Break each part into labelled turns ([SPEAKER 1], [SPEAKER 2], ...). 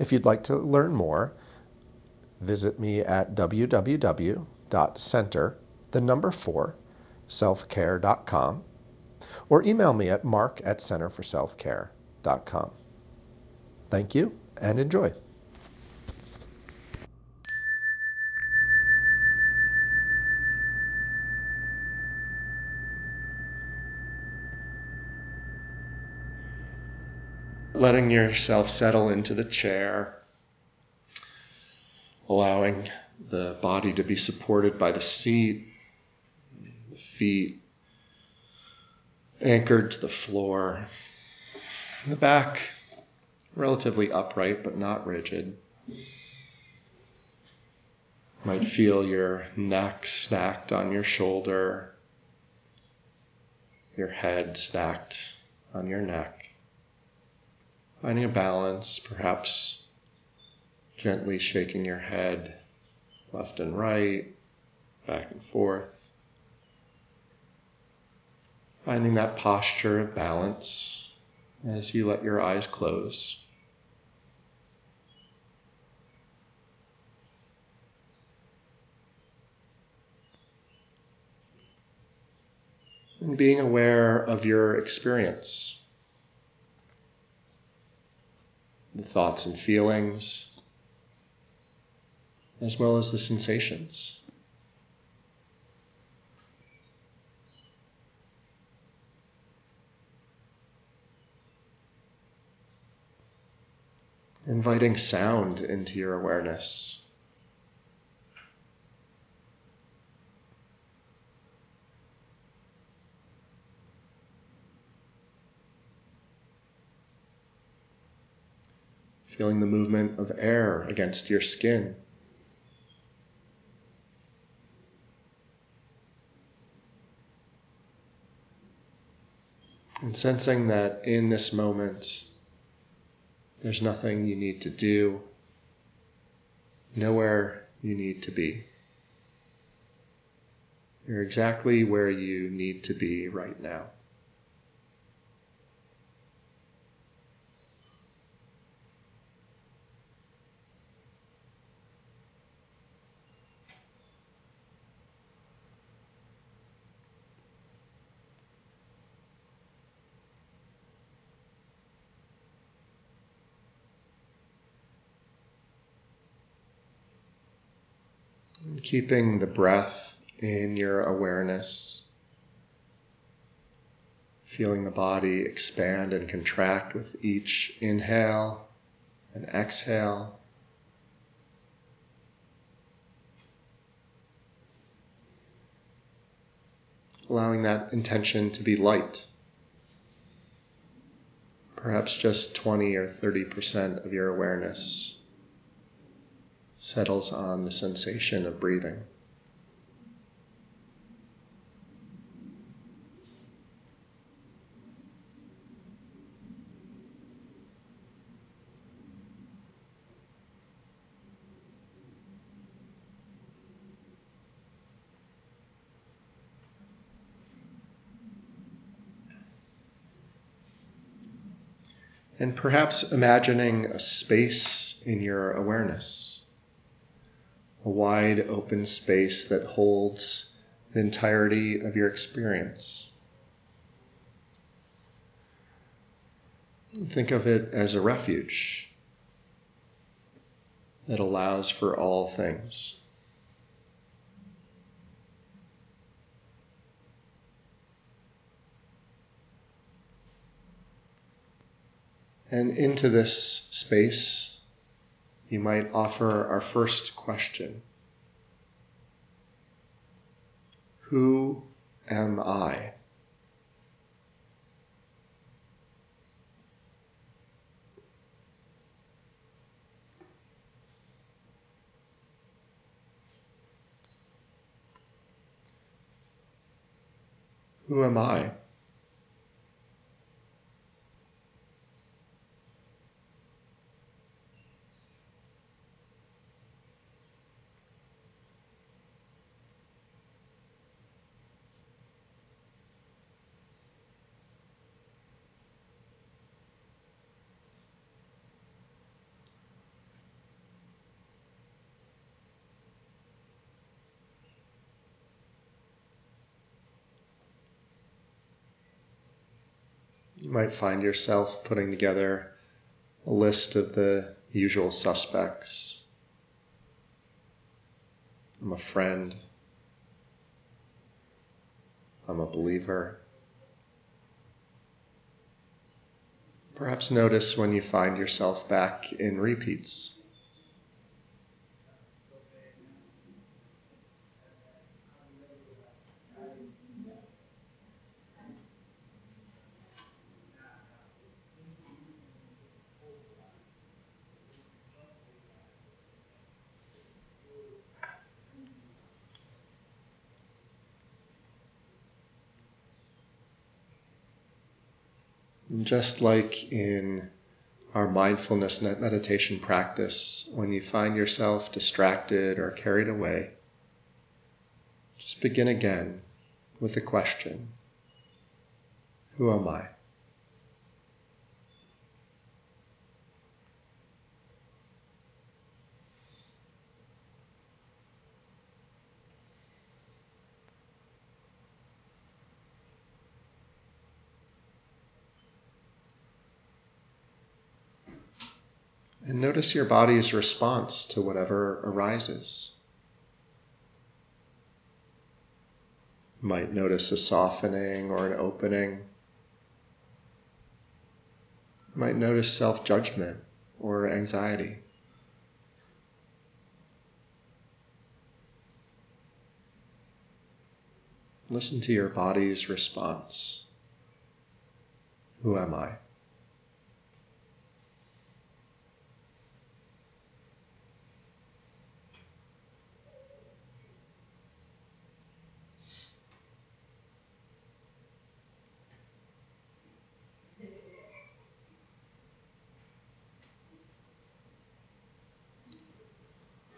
[SPEAKER 1] If you'd like to learn more, visit me at www.center, the number 4, selfcare.com, or email me at mark at centerforselfcare.com. Thank you and enjoy. Letting yourself settle into the chair, allowing the body to be supported by the seat, the feet anchored to the floor, the back relatively upright but not rigid. Might feel your neck stacked on your shoulder, your head stacked on your neck. Finding a balance, perhaps gently shaking your head left and right, back and forth. Finding that posture of balance as you let your eyes close. And being aware of your experience. The thoughts and feelings, as well as the sensations. Inviting sound into your awareness. Feeling the movement of air against your skin. And sensing that in this moment, there's nothing you need to do, nowhere you need to be. You're exactly where you need to be right now. Keeping the breath in your awareness, feeling the body expand and contract with each inhale and exhale. Allowing that intention to be light. Perhaps just 20 or 30% of your awareness settles on the sensation of breathing. and perhaps imagining a space in your awareness a wide open space that holds the entirety of your experience. Think of it as a refuge that allows for all things. And into this space, you might offer our first question Who am I? Who am I? Might find yourself putting together a list of the usual suspects. I'm a friend. I'm a believer. Perhaps notice when you find yourself back in repeats. Just like in our mindfulness meditation practice, when you find yourself distracted or carried away, just begin again with the question Who am I? And notice your body's response to whatever arises. You might notice a softening or an opening. You might notice self judgment or anxiety. Listen to your body's response. Who am I?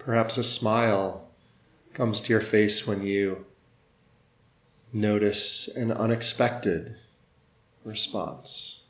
[SPEAKER 1] Perhaps a smile comes to your face when you notice an unexpected response.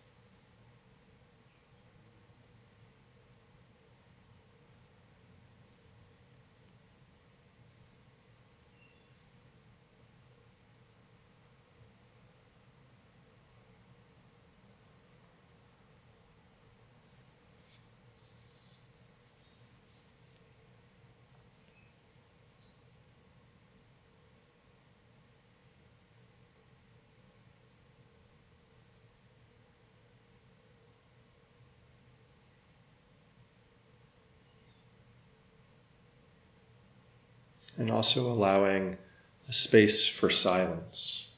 [SPEAKER 1] And also allowing a space for silence.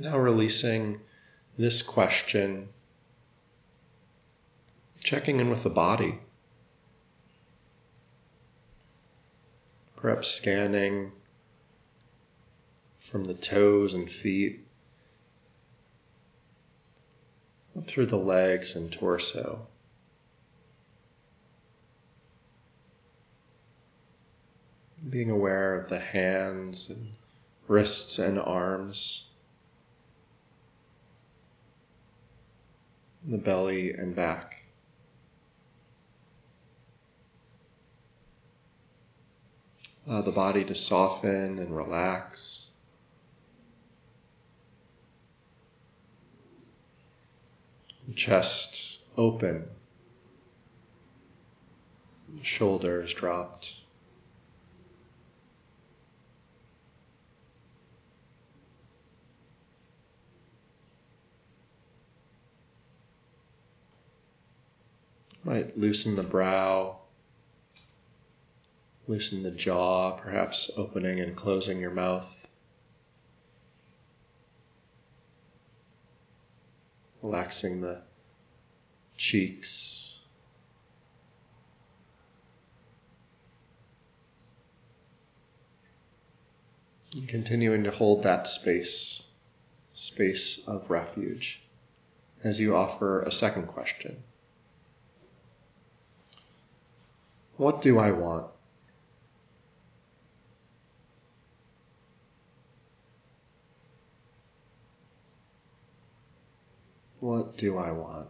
[SPEAKER 1] Now releasing this question, checking in with the body. Perhaps scanning from the toes and feet up through the legs and torso. Being aware of the hands and wrists and arms, the belly and back. Allow the body to soften and relax. The chest open, shoulders dropped. Might loosen the brow Loosen the jaw, perhaps opening and closing your mouth. Relaxing the cheeks. And continuing to hold that space, space of refuge, as you offer a second question. What do I want? What do I want?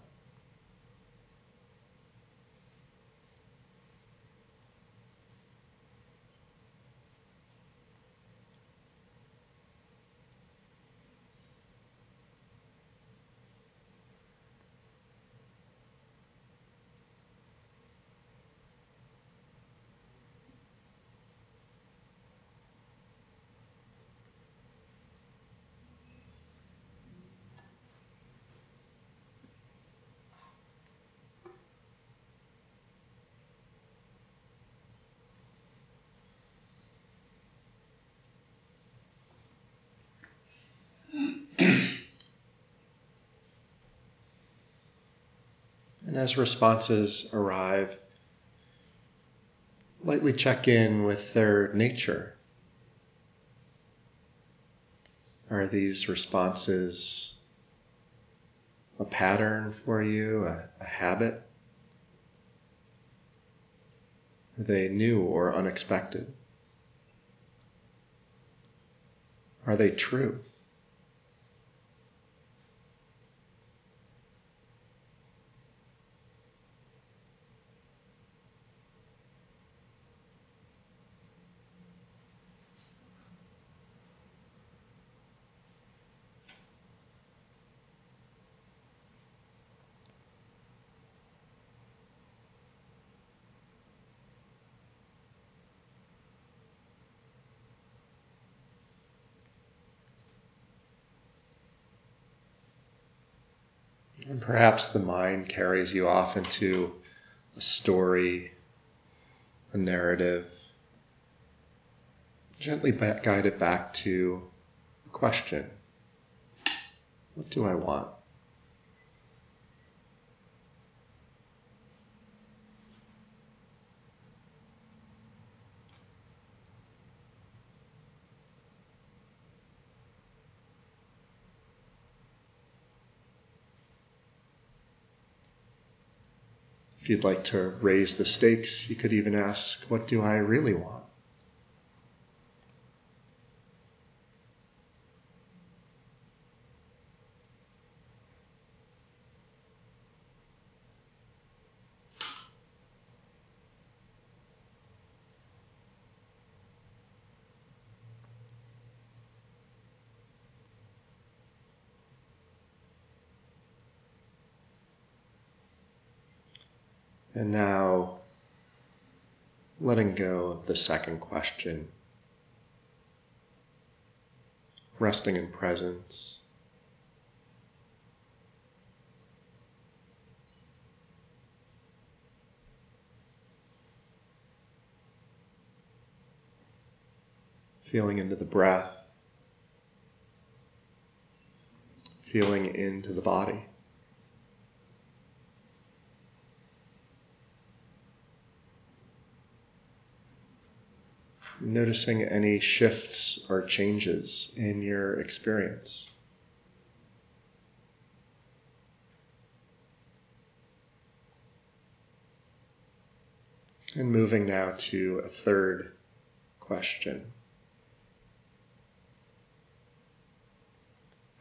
[SPEAKER 1] As responses arrive, lightly check in with their nature. Are these responses a pattern for you, a, a habit? Are they new or unexpected? Are they true? And perhaps the mind carries you off into a story, a narrative. Gently guide it back to the question What do I want? If you'd like to raise the stakes, you could even ask, What do I really want? And now letting go of the second question, resting in presence. Feeling into the breath, feeling into the body. Noticing any shifts or changes in your experience. And moving now to a third question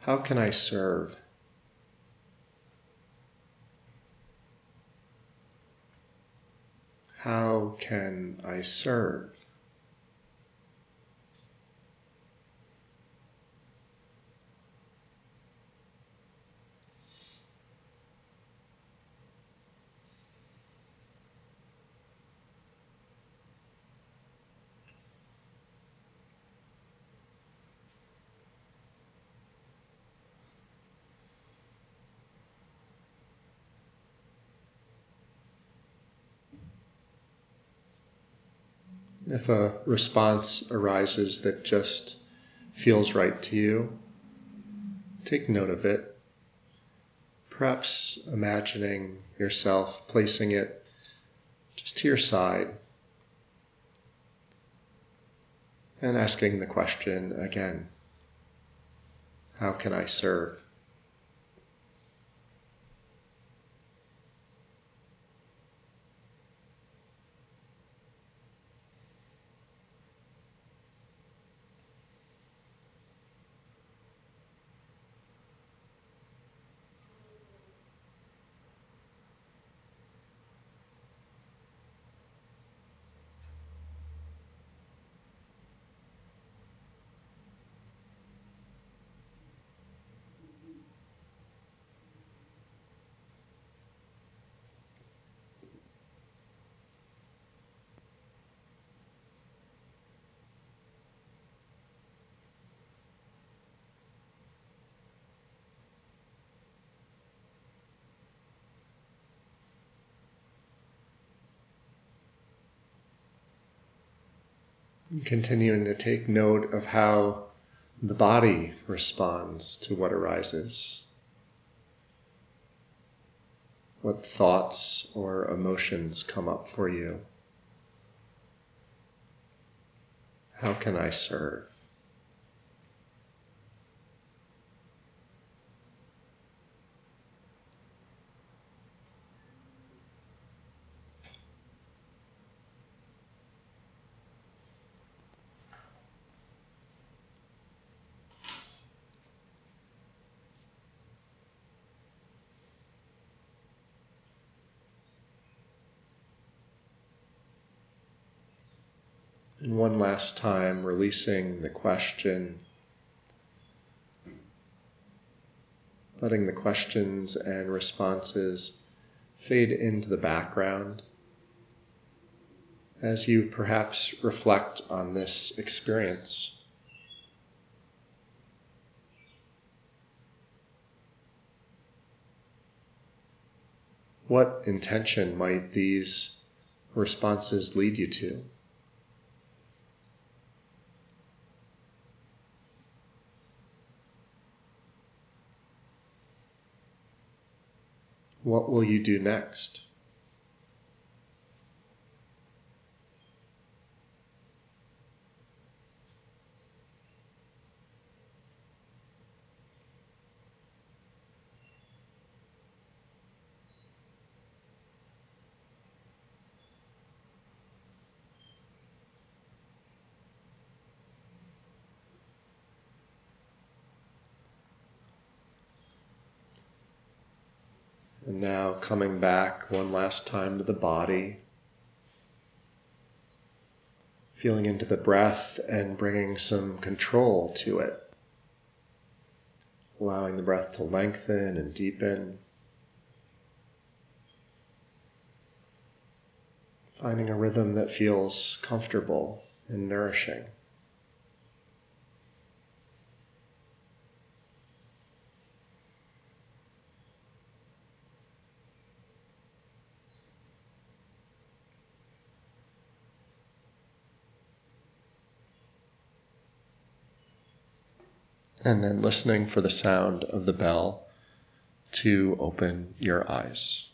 [SPEAKER 1] How can I serve? How can I serve? If a response arises that just feels right to you, take note of it. Perhaps imagining yourself placing it just to your side and asking the question again How can I serve? Continuing to take note of how the body responds to what arises. What thoughts or emotions come up for you? How can I serve? And one last time, releasing the question, letting the questions and responses fade into the background as you perhaps reflect on this experience. What intention might these responses lead you to? What will you do next? And now coming back one last time to the body, feeling into the breath and bringing some control to it. Allowing the breath to lengthen and deepen. Finding a rhythm that feels comfortable and nourishing. And then listening for the sound of the bell to open your eyes.